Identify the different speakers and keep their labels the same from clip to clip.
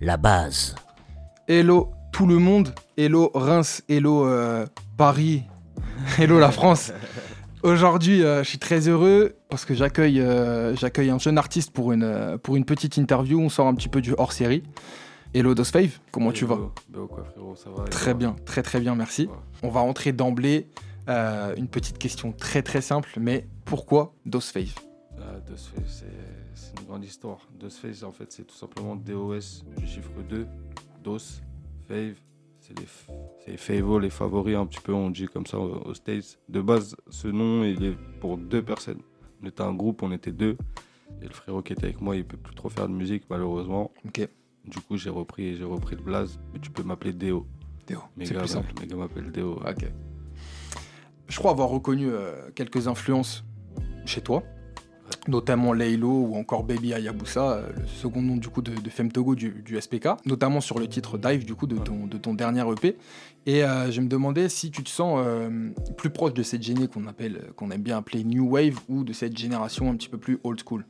Speaker 1: La base.
Speaker 2: Hello tout le monde, hello Reims, hello euh, Paris, hello la France. Aujourd'hui, euh, je suis très heureux parce que j'accueille euh, j'accueille un jeune artiste pour une, euh, pour une petite interview. On sort un petit peu du hors série. Hello Dosfave, comment tu vas?
Speaker 3: Bah quoi frérot, ça va et
Speaker 2: Très bien, très très bien, merci.
Speaker 3: Ouais.
Speaker 2: On va rentrer d'emblée. euh, une petite question très très simple, mais pourquoi Dosfave
Speaker 3: Dosface, c'est c'est une grande histoire. Dosface, en fait, c'est tout simplement DOS du chiffre 2. Dos, Fave, c'est les, f- c'est les favos, les favoris, un petit peu, on dit comme ça aux aux States. De base, ce nom, il est pour deux personnes. On était un groupe, on était deux. Et le frérot qui était avec moi, il peut plus trop faire de musique, malheureusement.
Speaker 2: Ok,
Speaker 3: Du coup, j'ai repris, j'ai repris le blaze. Mais tu peux m'appeler Déo.
Speaker 2: Théo,
Speaker 3: Mes
Speaker 2: c'est
Speaker 3: gars,
Speaker 2: plus simple.
Speaker 3: mes gars m'appellent Déo.
Speaker 2: Ok. Je crois avoir reconnu euh, quelques influences chez toi, notamment Laylo ou encore Baby Hayabusa, euh, le second nom du coup de, de Femme Togo du, SPK, notamment sur le titre Dive du coup de ton, de ton dernier EP. Et euh, je me demandais si tu te sens euh, plus proche de cette génie qu'on appelle, qu'on aime bien appeler New Wave ou de cette génération un petit peu plus old school.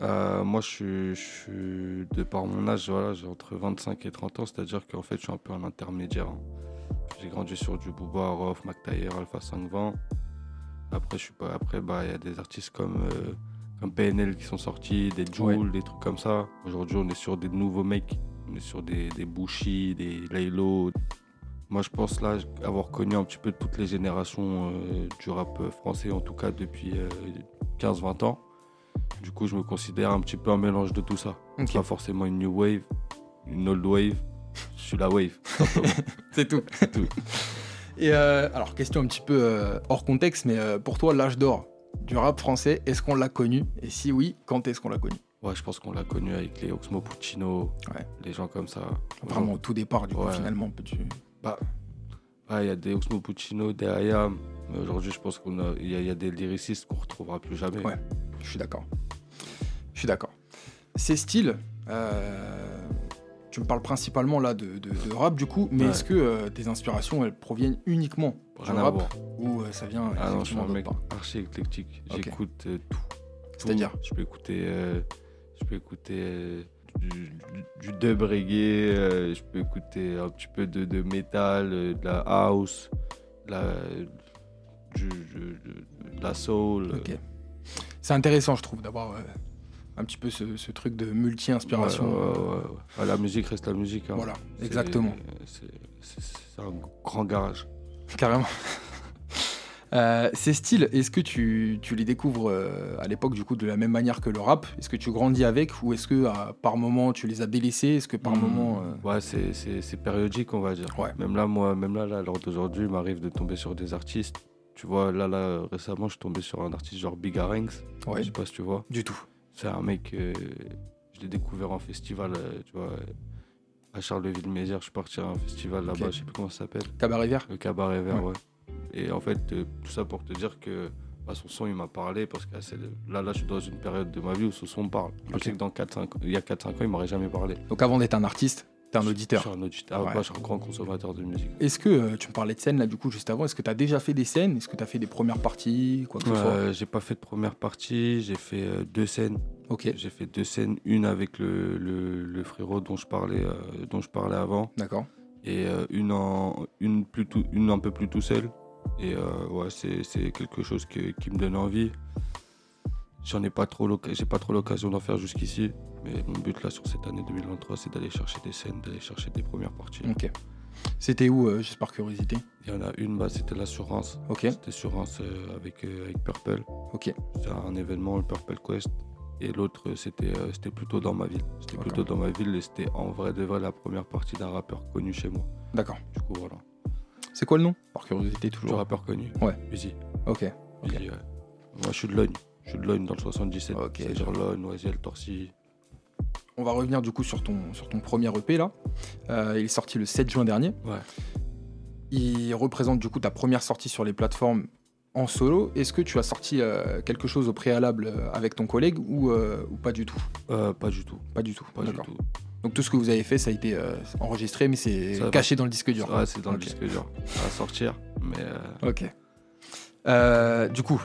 Speaker 3: Euh, moi, je suis, de par mon âge, voilà, j'ai entre 25 et 30 ans, c'est-à-dire qu'en fait, je suis un peu un intermédiaire. hein. J'ai grandi sur du Booba, Rof, McTayer, Alpha 520. Après, je bah, il y a des artistes comme, euh, comme PNL qui sont sortis, des Joule, des trucs comme ça. Aujourd'hui, on est sur des nouveaux mecs. On est sur des, des Bushi, des Laylo. Moi, je pense là avoir connu un petit peu toutes les générations euh, du rap français, en tout cas depuis euh, 15-20 ans. Du coup, je me considère un petit peu un mélange de tout ça.
Speaker 2: Ok.
Speaker 3: Pas forcément une new wave, une old wave. Je suis la wave.
Speaker 2: C'est tout.
Speaker 3: C'est tout.
Speaker 2: Et euh, alors, question un petit peu euh, hors contexte, mais euh, pour toi, l'âge d'or du rap français, est-ce qu'on l'a connu? Et si oui, quand est-ce qu'on l'a connu?
Speaker 3: Ouais, je pense qu'on l'a connu avec les Oxmo Puccino,
Speaker 2: Ouais.
Speaker 3: les gens comme ça.
Speaker 2: Vraiment au tout départ, du coup,
Speaker 3: Ouais.
Speaker 2: finalement, peux-tu...
Speaker 3: Ah, il y a des Oxmo Puccino, des Ayam. Mais aujourd'hui, je pense qu'il y, a- y a des lyricistes qu'on retrouvera plus jamais.
Speaker 2: Ouais. Je suis d'accord. Je suis d'accord. Ces styles, euh, tu me parles principalement là de, de- de rap du coup, mais
Speaker 3: Ouais.
Speaker 2: est-ce que euh, tes inspirations elles proviennent uniquement du
Speaker 3: Rien
Speaker 2: rap ou euh, ça vient
Speaker 3: Ah non, je suis un mec archi éclectique. J'écoute euh, tout.
Speaker 2: C'est-à-dire.
Speaker 3: Je peux écouter, euh, je peux écouter euh, du, du- du dub reggae, euh, je peux écouter un petit peu de, de métal, euh, de la house, de la, du- du- du- de la soul. euh,
Speaker 2: Ok. C'est intéressant, je trouve, d'avoir euh, un petit peu ce, ce truc de multi-inspiration.
Speaker 3: Ouais, ouais,
Speaker 2: euh,
Speaker 3: ouais. Ah, la musique reste la musique. hein.
Speaker 2: Voilà, exactement.
Speaker 3: C'est un grand garage.
Speaker 2: Carrément. Euh, ces styles, est-ce que tu, tu les découvres euh, à l'époque du coup de la même manière que le rap? Est-ce que tu grandis avec ou est-ce que à- par moment tu les as délaissés? Est-ce que par
Speaker 3: Hmm.
Speaker 2: moment euh,
Speaker 3: Ouais, c'est- périodique, on va dire. Même là, moi, même là, là, à l'heure d'aujourd'hui, il m'arrive de tomber sur des artistes. Tu vois, là, là, récemment, je suis tombé sur un artiste genre Big Aranx.
Speaker 2: Ouais.
Speaker 3: Je sais pas si tu vois.
Speaker 2: du tout
Speaker 3: C'est un mec, euh, je l'ai découvert en festival, euh, tu vois, à Charleville-Mézières. Je suis parti à un festival là-bas,
Speaker 2: Ok.
Speaker 3: je sais plus comment ça s'appelle.
Speaker 2: Cabaret vert
Speaker 3: Le Cabaret Vert,
Speaker 2: Ouais.
Speaker 3: ouais. Et en fait, euh, tout ça pour te dire que bah, son son, il m'a parlé parce que là, là, je suis dans une période de ma vie où son son me parle. Je sais que dans 4, 5, il y a 4-5 ans, il m'aurait jamais parlé.
Speaker 2: Donc avant d'être un artiste, un
Speaker 3: Je
Speaker 2: auditeur.
Speaker 3: suis un auditeur. Ah,
Speaker 2: Ouais.
Speaker 3: moi, je suis un grand consommateur de musique.
Speaker 2: Est-ce que euh, tu me parlais de scène là du coup juste avant Est-ce que tu as déjà fait des scènes? Est-ce que tu as fait des premières parties Quoi que ce soit?
Speaker 3: Euh, j'ai pas fait de première partie, j'ai fait euh, deux scènes.
Speaker 2: Ok,
Speaker 3: J'ai fait deux scènes, une avec le, le, le frérot dont je parlais, euh, dont je parlais avant,
Speaker 2: d'accord.
Speaker 3: et une, en, une, plus tout- une un peu plus tout seul. Et ouais, c'est c'est quelque chose que- qui me donne envie. J'en ai pas trop j'ai pas trop l'occasion d'en faire jusqu'ici, mais mon but là sur cette année 2023, c'est d'aller chercher des scènes, d'aller chercher des premières parties.
Speaker 2: Ok. C'était où euh, Juste par curiosité?
Speaker 3: Il y en a une, bah, c'était l'assurance.
Speaker 2: Ok,
Speaker 3: C'était sur Reims, euh, avec, euh, avec Purple.
Speaker 2: ok.
Speaker 3: C'était un événement, le Purple Quest. Et l'autre, euh, c'était c'était plutôt dans ma ville. C'était plutôt dans ma ville et c'était en vrai de vrai la première partie d'un rappeur connu chez moi.
Speaker 2: D'accord.
Speaker 3: Du coup, voilà.
Speaker 2: C'est quoi le nom? Par curiosité
Speaker 3: Du
Speaker 2: toujours.
Speaker 3: rappeur connu.
Speaker 2: Ouais.
Speaker 3: Uzi.
Speaker 2: Ok. Ok.
Speaker 3: Uzi, ouais. Moi, je suis de Logne. Je suis de Logne dans le 77.
Speaker 2: Ok,
Speaker 3: C'est-à-dire Logne, Noisiel, Torcy.
Speaker 2: On va revenir du coup sur ton, sur ton premier EP là. Euh, il est sorti le 7 juin dernier.
Speaker 3: Ouais.
Speaker 2: Il représente du coup ta première sortie sur les plateformes en solo. Est-ce que tu as sorti euh, quelque chose au préalable euh, avec ton collègue ou, euh, ou pas du tout?
Speaker 3: Pas du tout.
Speaker 2: Pas du tout.
Speaker 3: Pas du tout.
Speaker 2: Donc tout ce que vous avez fait, ça a été enregistré, mais c'est
Speaker 3: va.
Speaker 2: caché dans le disque dur.
Speaker 3: Ouais, c'est dans le disque dur. À sortir. Mais
Speaker 2: Ok. Du coup,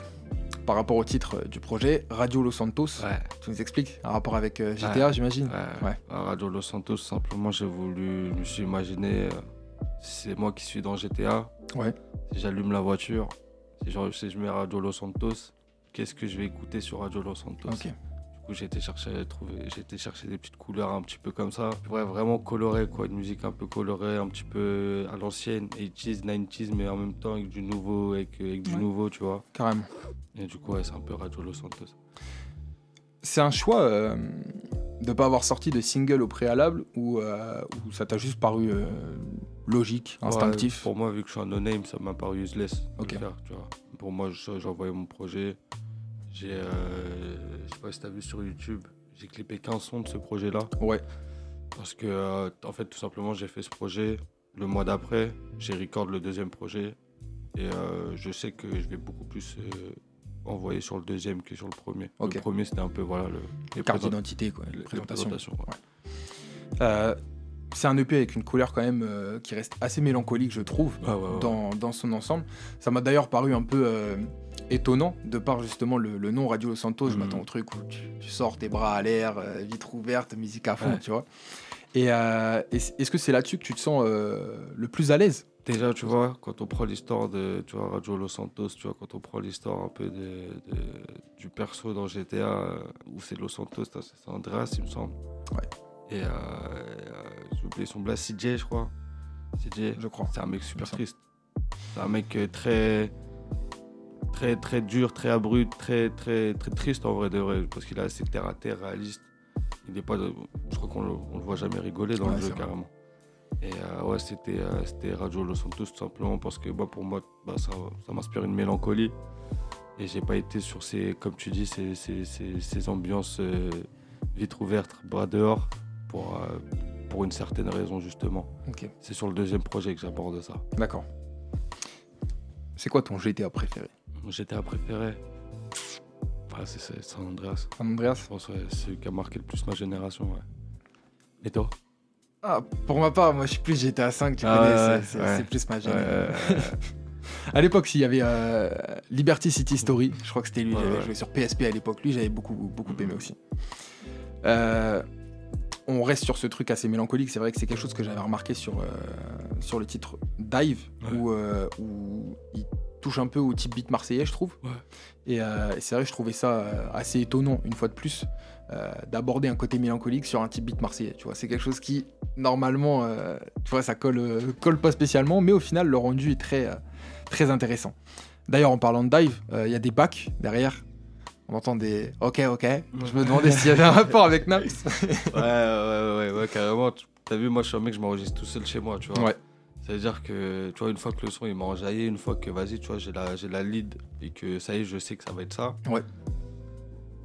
Speaker 2: par rapport au titre du projet, Radio Los Santos.
Speaker 3: Ouais.
Speaker 2: Tu nous expliques un rapport avec euh, GTA, j'imagine
Speaker 3: Ouais. À Radio Los Santos, simplement, j'ai voulu, je me suis imaginé, euh, si c'est moi qui suis dans GTA.
Speaker 2: Ouais.
Speaker 3: Si j'allume la voiture, si je, si je mets Radio Los Santos, qu'est-ce que je vais écouter sur Radio Los Santos? Coup, j'ai été chercher, trouver, j'ai été chercher des petites couleurs un petit peu comme ça. Ouais, vraiment coloré, quoi. Une musique un peu colorée, un petit peu à l'ancienne, 80s, 90s, mais en même temps avec du nouveau, avec, avec du
Speaker 2: Ouais.
Speaker 3: nouveau, tu vois.
Speaker 2: Carrément.
Speaker 3: Et du coup, ouais, c'est un peu Radio Los Santos.
Speaker 2: C'est un choix euh, de pas avoir sorti de single au préalable ou, euh, ça t'a juste paru euh, logique, instinctif?
Speaker 3: Ouais, pour moi, vu que je suis un no-name, ça m'a paru useless de
Speaker 2: Ok.
Speaker 3: le faire, tu vois. Pour moi, je- j'ai envoyé mon projet. J'ai, euh, je sais pas si t'as vu sur YouTube, j'ai clippé 15 sons de ce projet-là.
Speaker 2: Ouais.
Speaker 3: Parce que, euh, en fait, tout simplement, j'ai fait ce projet. Le mois d'après, j'ai record le deuxième projet. Et euh, je sais que je vais beaucoup plus envoyer sur le deuxième que sur le premier. Le premier, c'était un peu, voilà, le, les
Speaker 2: Carte d'identité, quoi,
Speaker 3: les-
Speaker 2: les
Speaker 3: les
Speaker 2: présentations.
Speaker 3: présentations, ouais.
Speaker 2: Euh, c'est un EP avec une couleur quand même euh, qui reste assez mélancolique, je trouve,
Speaker 3: ouais, ouais.
Speaker 2: dans, dans son ensemble. Ça m'a d'ailleurs paru un peu euh, étonnant de par justement le, le nom Radio Los Santos. Je
Speaker 3: Mhm.
Speaker 2: m'attends au truc où tu, tu sors tes bras à l'air, euh, vitre ouverte, musique à fond,
Speaker 3: Ouais.
Speaker 2: tu vois. Et est- est-ce que c'est là-dessus que tu te sens le plus à l'aise?
Speaker 3: Déjà, tu vois, quand on prend l'histoire de tu vois, Radio Los Santos, tu vois, quand on prend l'histoire un peu de, de- du perso dans GTA, où c'est Los Santos, c'est Andreas, il me semble.
Speaker 2: Ouais.
Speaker 3: Et euh, euh, j'ai oublié son blast, CJ, je crois. CJ,
Speaker 2: Je crois.
Speaker 3: c'est un mec super triste. C'est un mec euh, très, très, très dur, très abrupt, très, très, très triste en vrai de vrai, parce qu'il est assez terre à terre, réaliste. Il pas, de- je crois qu'on le, on le voit jamais rigoler dans
Speaker 2: Ouais,
Speaker 3: le jeu
Speaker 2: vrai.
Speaker 3: carrément. Et euh, ouais, c'était euh, c'était Radio Los Santos tout simplement parce que bah, pour moi, bah, ça, ça m'inspire une mélancolie. Et j'ai pas été sur ces, comme tu dis, ces, ces, ces, ces ambiances euh, vitres ouvertes, bras dehors, pour, euh, pour une certaine raison justement. C'est sur le deuxième projet que j'aborde ça.
Speaker 2: d'accord. C'est quoi ton GTA préféré?
Speaker 3: Mon GTA préféré, ah, c'est c'est San Andreas.
Speaker 2: San Andreas?
Speaker 3: Je pense que c'est celui qui a marqué le plus ma génération. Ouais. Et toi?
Speaker 2: Ah, pour ma part, moi je suis plus GTA 5, tu
Speaker 3: Ah
Speaker 2: connais,
Speaker 3: ouais,
Speaker 2: c'est-
Speaker 3: ouais.
Speaker 2: plus ma
Speaker 3: ouais,
Speaker 2: À l'époque, s'il y avait euh, Liberty City Story, je crois que c'était lui,
Speaker 3: Ouais,
Speaker 2: j'avais
Speaker 3: ouais.
Speaker 2: joué sur PSP à l'époque, lui j'avais beaucoup, beaucoup aimé aussi. Euh, on reste sur ce truc assez mélancolique, c'est vrai que c'est quelque chose que j'avais remarqué sur, euh, sur le titre Dive,
Speaker 3: Ouais.
Speaker 2: où, euh, où il touche un peu au type beat marseillais, je trouve.
Speaker 3: Ouais.
Speaker 2: Et, euh, et c'est vrai que je trouvais ça assez étonnant, une fois de plus, d'aborder un côté mélancolique sur un type beat marseillais. Tu vois, c'est quelque chose qui, normalement, tu vois, ça colle, colle pas spécialement, mais au final, le rendu est très, très intéressant. D'ailleurs, en parlant de dive, euh, il y a des bacs derrière. On entend des OK, OK. Je me demandais s'il y avait un rapport avec Naps.
Speaker 3: ouais, ouais, ouais, ouais, carrément. T'as vu, moi je suis un mec, je m'enregistre tout seul chez moi, tu vois.
Speaker 2: Ouais.
Speaker 3: Ça veut dire que, tu vois, une fois que le son il m'a enjaillé, une fois que, vas-y, tu vois, j'ai la, j'ai la lead et que ça y est, je sais que ça va être ça.
Speaker 2: Ouais.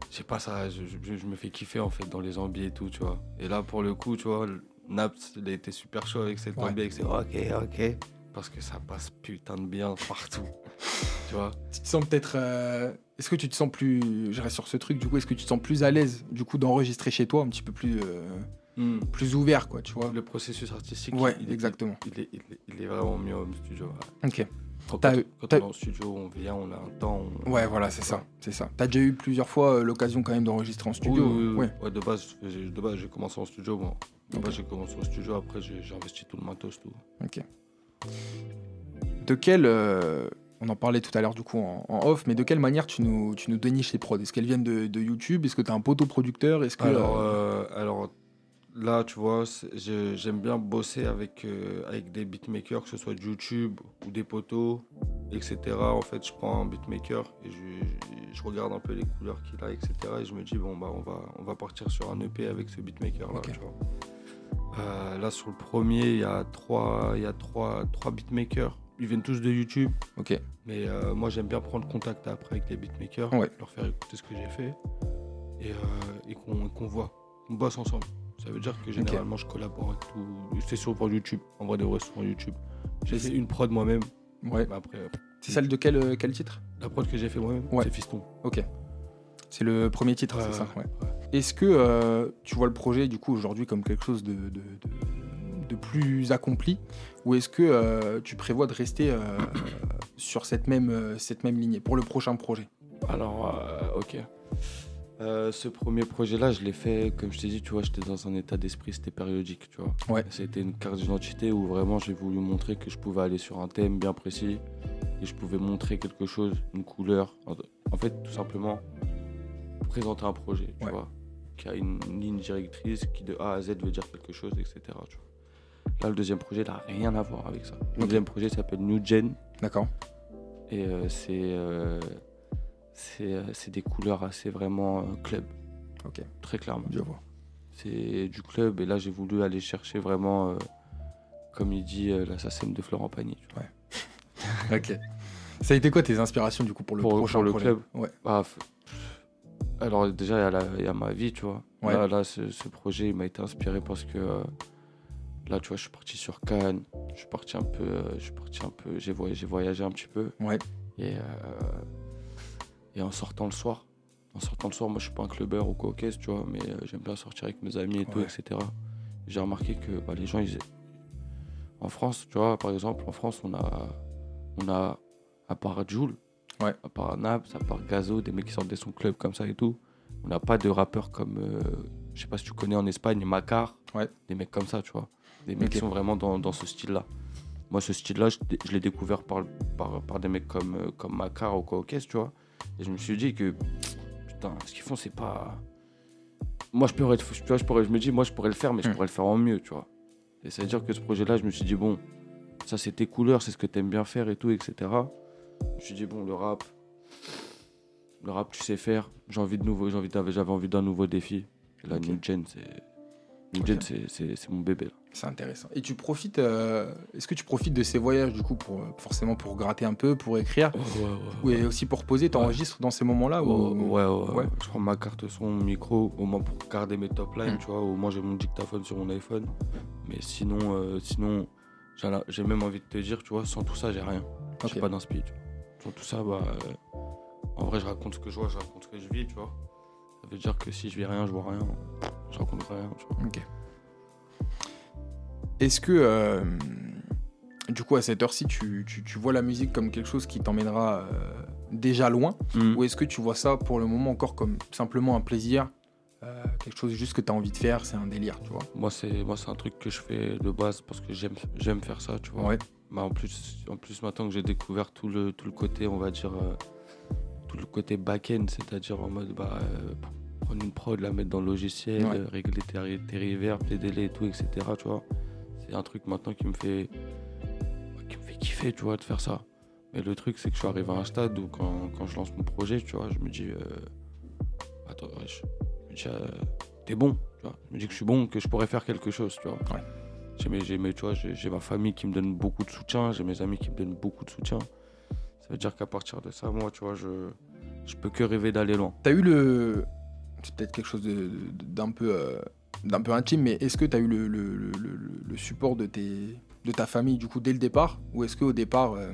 Speaker 3: Je sais pas, ça, je, je- je me fais kiffer en fait dans les ambiers et tout, tu vois. Et là, pour le coup, tu vois, Naps, il a été super chaud avec cette
Speaker 2: Ouais.
Speaker 3: ambiance, avec ses ok, ok. Parce que ça passe putain de bien partout. tu vois.
Speaker 2: tu te sens peut-être. euh, Est-ce que tu te sens plus. Je reste sur ce truc, du coup, est-ce que tu te sens plus à l'aise, du coup, d'enregistrer chez toi, un petit peu plus, euh, plus ouvert, quoi, tu vois?
Speaker 3: Le processus artistique,
Speaker 2: Ouais,
Speaker 3: il, est-
Speaker 2: exactement.
Speaker 3: il, est, il, est, il est vraiment mieux au studio. ouais.
Speaker 2: Ok.
Speaker 3: Quand, quand- quand on est en studio, on vient, on a un temps. on-
Speaker 2: Ouais, voilà, c'est ça, c'est ça. T'as déjà eu plusieurs fois euh, l'occasion quand même d'enregistrer en studio?
Speaker 3: Oui, oui, oui.
Speaker 2: Ouais.
Speaker 3: Ouais, de base, de base, j'ai commencé en studio. Bon. De base, j'ai commencé en studio. Après, j'ai investi tout le matos. Tout.
Speaker 2: Ok. De quelle. euh, on en parlait tout à l'heure du coup en, en off, mais de quelle manière tu nous, tu nous déniches les prods? Est-ce qu'elles viennent de, de YouTube? Est-ce que tu as un poteau producteur? Est-ce que.
Speaker 3: Alors,
Speaker 2: euh,
Speaker 3: euh, alors là, tu vois, j'aime bien bosser avec, euh, avec des beatmakers, que ce soit de YouTube ou des potos, etc. En fait, je prends un beatmaker et je, je regarde un peu les couleurs qu'il a, etc. Et je me dis, bon, bah, on va, on va partir sur un EP avec ce beatmaker-là. Euh, là, sur le premier, il y a trois, il y a trois, trois beatmakers. Ils viennent tous de YouTube.
Speaker 2: Ok.
Speaker 3: Mais euh, moi, j'aime bien prendre contact après avec les beatmakers,
Speaker 2: Ouais.
Speaker 3: leur faire écouter ce que j'ai fait et, euh, et qu'on voit, qu'on bosse ensemble. Ça veut dire que généralement, je collabore avec tout. C'est sur pour YouTube, en vrai de vrai, sur YouTube. J'ai fait une prod moi-même,
Speaker 2: Ouais.
Speaker 3: après, euh,
Speaker 2: C'est celle de quel, quel titre?
Speaker 3: La prod que j'ai fait moi-même,
Speaker 2: Ouais.
Speaker 3: c'est Fiston.
Speaker 2: Ok. C'est le premier titre, c'est ça? Est-ce que tu vois le projet du coup aujourd'hui comme quelque chose de, de- de- de plus accompli ou est-ce que euh, tu prévois de rester euh, sur cette même, euh, cette même lignée pour le prochain projet?
Speaker 3: Alors, ok. Ce premier projet-là, je l'ai fait, comme je t'ai dit, tu vois, j'étais dans un état d'esprit, c'était périodique, tu vois.
Speaker 2: Ouais.
Speaker 3: C'était une carte d'identité où vraiment j'ai voulu montrer que je pouvais aller sur un thème bien précis et je pouvais montrer quelque chose, une couleur. En fait, tout simplement, présenter un projet, tu
Speaker 2: Ouais.
Speaker 3: vois, qui a une ligne directrice qui de A à Z veut dire quelque chose, etc. tu vois. Là, le deuxième projet n'a rien à voir avec ça. Le deuxième projet s'appelle New Gen
Speaker 2: D'accord.
Speaker 3: et euh, c'est euh, c'est euh, c'est des couleurs assez vraiment club.
Speaker 2: Ok.
Speaker 3: Très clairement.
Speaker 2: Je vois.
Speaker 3: C'est du club et là j'ai voulu aller chercher vraiment, comme il dit, l'assassin de Florent Pagny. tu vois.
Speaker 2: Ok. Ça a été quoi tes inspirations du coup pour le
Speaker 3: Pour-
Speaker 2: prochain
Speaker 3: pour le
Speaker 2: projet
Speaker 3: club?
Speaker 2: Ouais.
Speaker 3: Ah, f- alors déjà il y, y a ma vie, tu vois.
Speaker 2: Ouais.
Speaker 3: Là, là, ce, ce projet il m'a été inspiré parce que euh, là tu vois je suis parti sur Cannes, je suis parti un peu, euh, je suis parti un peu, j'ai voyagé, voyagé un petit peu.
Speaker 2: Ouais.
Speaker 3: Et, euh, et en sortant le soir, en sortant le soir, moi je suis pas un clubbeur ou quoi, tu vois, mais euh, j'aime bien sortir avec mes amis et tout, etc. J'ai remarqué que bah, les gens, ils... en France, tu vois, par exemple, en France, on a, on a à part Joule,
Speaker 2: Ouais.
Speaker 3: à part Naps, à part Gazo, des mecs qui sortent de son club comme ça et tout, on n'a pas de rappeurs comme, je sais pas si tu connais en Espagne, Macar,
Speaker 2: Ouais.
Speaker 3: des mecs comme ça, tu vois, des mecs qui sont vraiment dans, dans ce style-là. Moi, ce style-là, je, je l'ai découvert par, par, par des mecs comme, euh, comme Macar ou quoi, tu vois. Et je me suis dit que, putain, ce qu'ils font, c'est pas. Moi, je pourrais, tu vois, je pourrais, je me dis, moi, je pourrais le faire, mais je
Speaker 2: Hmm.
Speaker 3: pourrais le faire en mieux, tu vois. Et ça veut dire que ce projet-là, je me suis dit, bon, ça, c'est tes couleurs, c'est ce que t'aimes bien faire et tout, etc. Je me suis dit, bon, le rap, le rap, tu sais faire. J'ai envie de nouveau, j'ai envie j'avais envie d'un nouveau défi. Et la. New Gen, c'est. New
Speaker 2: Ok.
Speaker 3: Gen, c'est- mon bébé, là.
Speaker 2: C'est intéressant. Et tu profites, euh, est-ce que tu profites de ces voyages du coup pour euh, forcément pour gratter un peu, pour écrire, ou et aussi pour poser, t'enregistres dans ces moments-là
Speaker 3: Oh,
Speaker 2: ou...
Speaker 3: ouais, ouais,
Speaker 2: Ouais.
Speaker 3: Je prends ma carte son, mon micro, au moins pour garder mes top lines,
Speaker 2: Mm.
Speaker 3: tu vois. Au moins j'ai mon dictaphone sur mon iPhone. Mais sinon, euh, sinon j'ai même envie de te dire, tu vois, sans tout ça, j'ai rien.
Speaker 2: Ok.
Speaker 3: J'ai pas d'inspi. Sans tout ça, bah. euh, en vrai, je raconte ce que je vois, je raconte ce que je vis, tu vois. Ça veut dire que si je vis rien, je vois rien. Je raconte rien, tu vois.
Speaker 2: Ok. Est-ce que, euh, du coup, à cette heure-ci, tu, tu- tu vois la musique comme quelque chose qui t'emmènera euh, déjà loin
Speaker 3: Mm.
Speaker 2: Ou est-ce que tu vois ça pour le moment encore comme simplement un plaisir euh, Quelque chose juste que tu as envie de faire, c'est un délire, tu vois?
Speaker 3: Moi, c'est moi, c'est un truc que je fais de base parce que j'aime j'aime faire ça, tu vois.
Speaker 2: Ouais.
Speaker 3: Bah, en, plus, en plus, maintenant que j'ai découvert tout le, tout le côté, on va dire, euh, le côté back-end, c'est-à-dire en mode bah, euh, prendre une prod, la mettre dans le logiciel,
Speaker 2: Ouais.
Speaker 3: euh, régler tes, tes reverbs, tes délais et tout, etc. Tu vois. C'est un truc maintenant qui me fait qui me fait kiffer, tu vois, de faire ça. Mais le truc, c'est que je suis arrivé à un stade où quand, quand je lance mon projet, tu vois, je me dis, euh, attends, je, me dis, euh, t'es bon, tu vois. Je me dis que je suis bon, que je pourrais faire quelque chose, tu vois.
Speaker 2: Ouais.
Speaker 3: J'ai mes, j'ai mes- tu vois, j'ai j'ai ma famille qui me donne beaucoup de soutien, j'ai mes amis qui me donnent beaucoup de soutien. Ça veut dire qu'à partir de ça, moi, tu vois, je, je peux que rêver d'aller loin.
Speaker 2: T'as eu le. C'est peut-être quelque chose d'un peu, euh, d'un peu intime, mais est-ce que t'as eu le, le- le- le- le support de, tes, de ta famille du coup dès le départ? Ou est-ce qu'au départ, euh,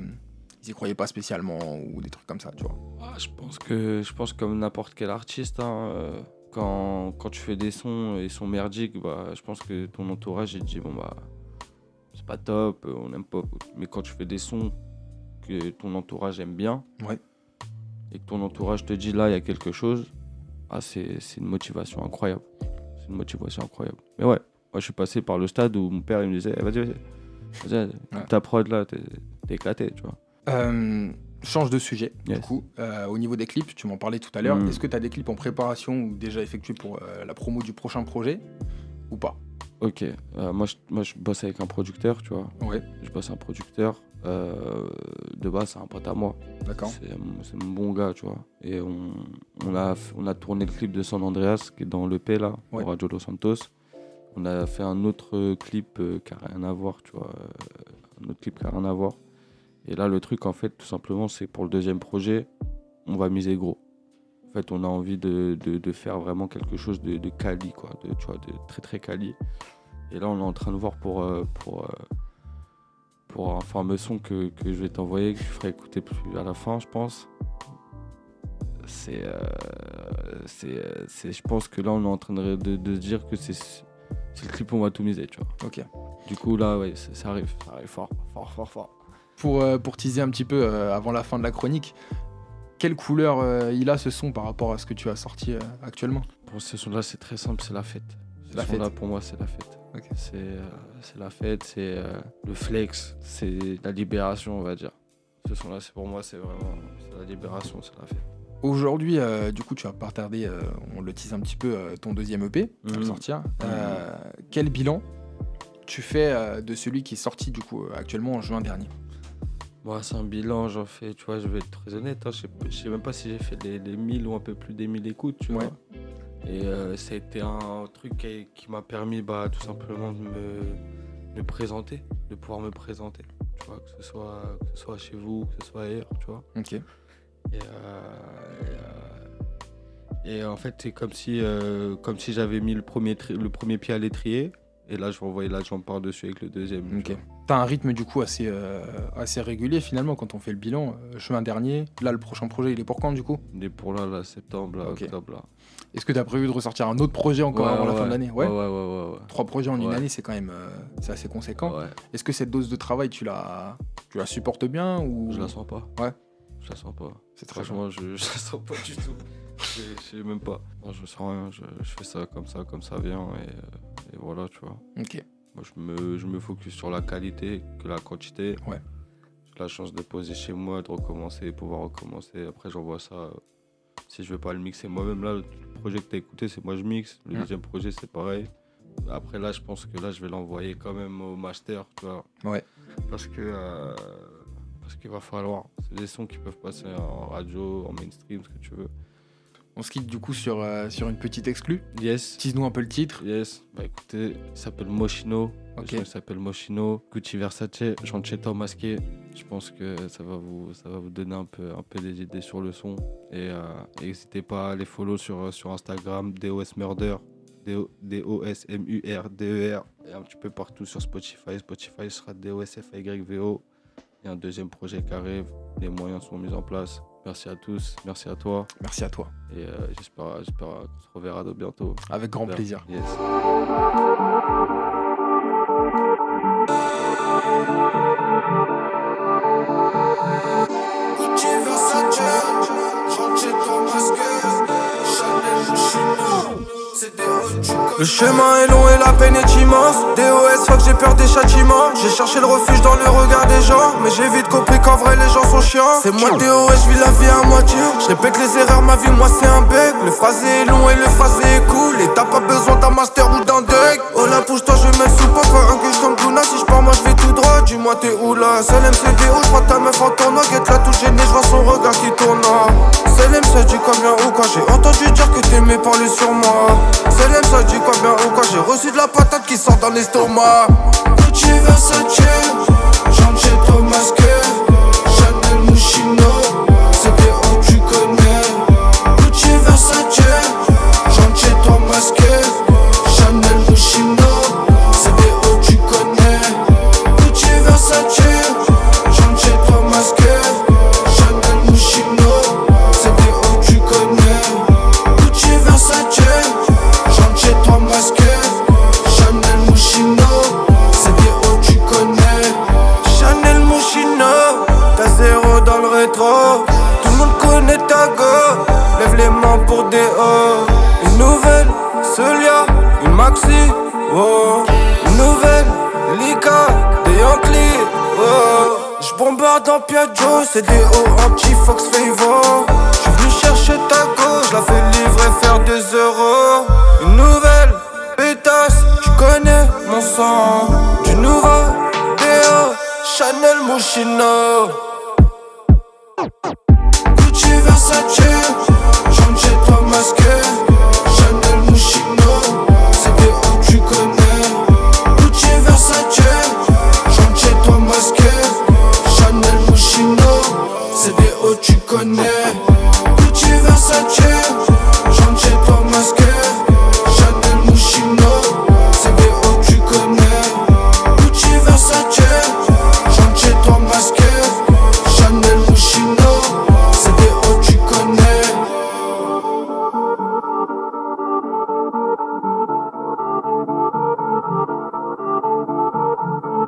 Speaker 2: ils y croyaient pas spécialement ou des trucs comme ça, tu vois?
Speaker 3: Ah, je pense que je pense comme n'importe quel artiste, hein, euh, quand, quand tu fais des sons et sons merdiques, bah, je pense que ton entourage il te dit bon bah c'est pas top, on n'aime pas. Mais quand tu fais des sons que ton entourage aime bien,
Speaker 2: Ouais.
Speaker 3: et que ton entourage te dit là il y a quelque chose, ah, c'est c'est une motivation incroyable. C'est une motivation incroyable. Mais ouais, moi je suis passé par le stade où mon père il me disait Eh, vas-y, vas-y, vas-y,
Speaker 2: Ouais.
Speaker 3: ta prod là, t'es éclaté, tu vois.
Speaker 2: Euh, change de sujet, du coup. Euh, au niveau des clips, tu m'en parlais tout à l'heure.
Speaker 3: Mm.
Speaker 2: Est-ce que tu as des clips en préparation ou déjà effectués pour euh, la promo du prochain projet ou pas?
Speaker 3: Ok, moi, je, moi je bosse avec un producteur, tu vois.
Speaker 2: Ouais,
Speaker 3: Je bosse un producteur. Euh, de base, c'est un pote à moi.
Speaker 2: d'accord.
Speaker 3: C'est mon- bon gars, tu vois. Et on, on, a, on a tourné le clip de San Andreas, qui est dans l'EP, là,
Speaker 2: Ouais.
Speaker 3: au Radio Los Santos. On a fait un autre euh, clip euh, qui n'a rien à voir, tu vois. un autre clip qui n'a rien à voir. Et là, le truc, en fait, tout simplement, c'est pour le deuxième projet, on va miser gros. En fait, on a envie de, de- de faire vraiment quelque chose de, de quali, quoi. De, tu vois, de très, très quali. Et là, on est en train de voir pour, pour, pour un fameux son que, que je vais t'envoyer, que tu feras écouter plus à la fin, je pense. C'est. euh, c'est, c'est- je pense que là, on est en train de, de, de se dire que c'est, c'est le clip où on va tout miser, tu vois.
Speaker 2: Ok.
Speaker 3: Du coup, là, ouais, ça, ça arrive. Ça arrive fort, fort, fort, fort.
Speaker 2: Pour, euh, pour teaser un petit peu euh, avant la fin de la chronique, quelle couleur il a ce son par rapport à ce que tu as sorti actuellement?
Speaker 3: Pour ce son-là, c'est très simple, c'est la fête. Ce
Speaker 2: La
Speaker 3: son-là, pour moi, c'est la fête. C'est euh, c'est la fête, c'est euh, le flex, c'est la libération, on va dire. Ce son-là, c'est pour moi, c'est vraiment c'est la libération, c'est la fête.
Speaker 2: Aujourd'hui, euh, du coup, tu vas pas tarder, euh, on le tease un petit peu, euh, ton deuxième EP va
Speaker 3: Mhm.
Speaker 2: sortir. Euh, quel bilan tu fais euh, de celui qui est sorti du coup euh, actuellement en juin dernier?
Speaker 3: Moi, c'est un bilan, j'en fais, tu vois, je vais être très honnête, hein, je sais je sais même pas si j'ai fait les, les 1000 ou un peu plus des 1000 écoutes, tu
Speaker 2: Ouais.
Speaker 3: vois. Et euh, ça a été un truc qui, qui m'a permis bah, tout simplement de me, présenter, de pouvoir me présenter, tu vois, que ce soit, que ce soit chez vous, que ce soit ailleurs, tu vois.
Speaker 2: Ok.
Speaker 3: Et, euh, et, euh, et en fait, c'est comme si, euh, comme si j'avais mis le premier, le premier pied à l'étrier. Et là, je envoyer la jambe par-dessus avec le deuxième. tu
Speaker 2: Ok.
Speaker 3: vois.
Speaker 2: T'as un rythme du coup assez, euh, assez régulier finalement quand on fait le bilan. Euh, juin dernier, là le prochain projet il est pour quand du coup?
Speaker 3: Et pour là, là, septembre, là,
Speaker 2: Ok.
Speaker 3: octobre, là.
Speaker 2: Est-ce que t'as prévu de ressortir un autre projet encore
Speaker 3: Ouais,
Speaker 2: avant la
Speaker 3: ouais,
Speaker 2: fin de l'année?
Speaker 3: Ouais, ouais, ouais.
Speaker 2: Trois projets en une année c'est quand même euh, c'est assez conséquent. Est-ce que cette dose de travail tu la, tu la supportes bien ou
Speaker 3: Je la sens pas.
Speaker 2: Ouais.
Speaker 3: Je la sens pas.
Speaker 2: C'est très
Speaker 3: Franchement, je, je la sens pas du tout. Je je sais même pas. Non, je sens rien. Je, je fais ça comme ça, comme ça vient. Et, euh, et voilà, tu vois.
Speaker 2: Ok.
Speaker 3: Moi, je me, je me focus sur la qualité que la quantité.
Speaker 2: Ouais.
Speaker 3: J'ai la chance de poser chez moi, de recommencer, pouvoir recommencer. Après, j'envoie ça. euh, Si je veux pas le mixer moi-même, là, le projet que tu as écouté, c'est moi je mixe. Le deuxième projet, c'est pareil. Après, là, je pense que là, je vais l'envoyer quand même au master, tu vois.
Speaker 2: Ouais.
Speaker 3: Parce que. euh, parce qu'il va falloir. C'est des sons qui peuvent passer en radio, en mainstream, ce que tu veux.
Speaker 2: On se quitte du coup sur, euh, sur une petite exclue.
Speaker 3: Yes.
Speaker 2: Tease-nous un peu le titre.
Speaker 3: Yes, bah écoutez, il s'appelle Moschino.
Speaker 2: Ok.
Speaker 3: il s'appelle Moschino. Gucci Versace, Chanchetta masqué. Je pense que ça va vous, ça va vous donner un peu, un peu des idées sur le son. Et euh, n'hésitez pas à les follow sur, euh, sur Instagram, DOS Murder. D-O-S-M-U-R-D-E-R. E Et un petit peu partout sur Spotify. Spotify sera D-O-S-F-Y-V-O. Il y a un deuxième projet qui arrive. Les moyens sont mis en place. Merci à tous. Merci à toi.
Speaker 2: Merci à toi.
Speaker 3: Et euh, j'espère, j'espère qu'on se reverra de bientôt.
Speaker 2: Avec grand plaisir.
Speaker 3: Yes.
Speaker 1: Le chemin est long et la peine est immense. DOS, fuck, j'ai peur des châtiments. J'ai cherché le refuge dans le regard des gens. Mais j'ai vite compris qu'en vrai les gens sont chiants. C'est moi DOS, je vis la vie à moitié. Je répète les erreurs, ma vie, moi c'est un bec. Le phrasé est long et le phrasé est cool. Et t'as pas besoin d'un master ou d'un deck. Oh là, pousse-toi, je mets sous pop. Un gueule comme Luna, si je pars, moi je vais tout droit. Dis-moi, t'es où là? Seul MCDO, je crois ta meuf en tournoi. Guette la touche gênée, je vois son regard qui tourne. Seul MC dit combien ou quoi? J'ai entendu dire que t'aimais parler sur moi. Seul MC dit combien ou quoi? J'ai reçu de la patate qui sort dans l'estomac. Gucci Versace, Moschino, t'as zéro dans le rétro. Tout le monde connaît ta go. Lève les mains pour des hauts. Une nouvelle, Solia, une Maxi, oh. Une nouvelle, Lika, des Yankees, oh. J'bombarde en Piaggio, c'est des hauts anti-Fox Favor. J'suis venu chercher ta go, j'la fais livrer faire deux euros. Une nouvelle, pétasse, tu connais mon sang. Du nouveau, Chanel Moschino. Gucci Versace, j'entre chez toi masqué.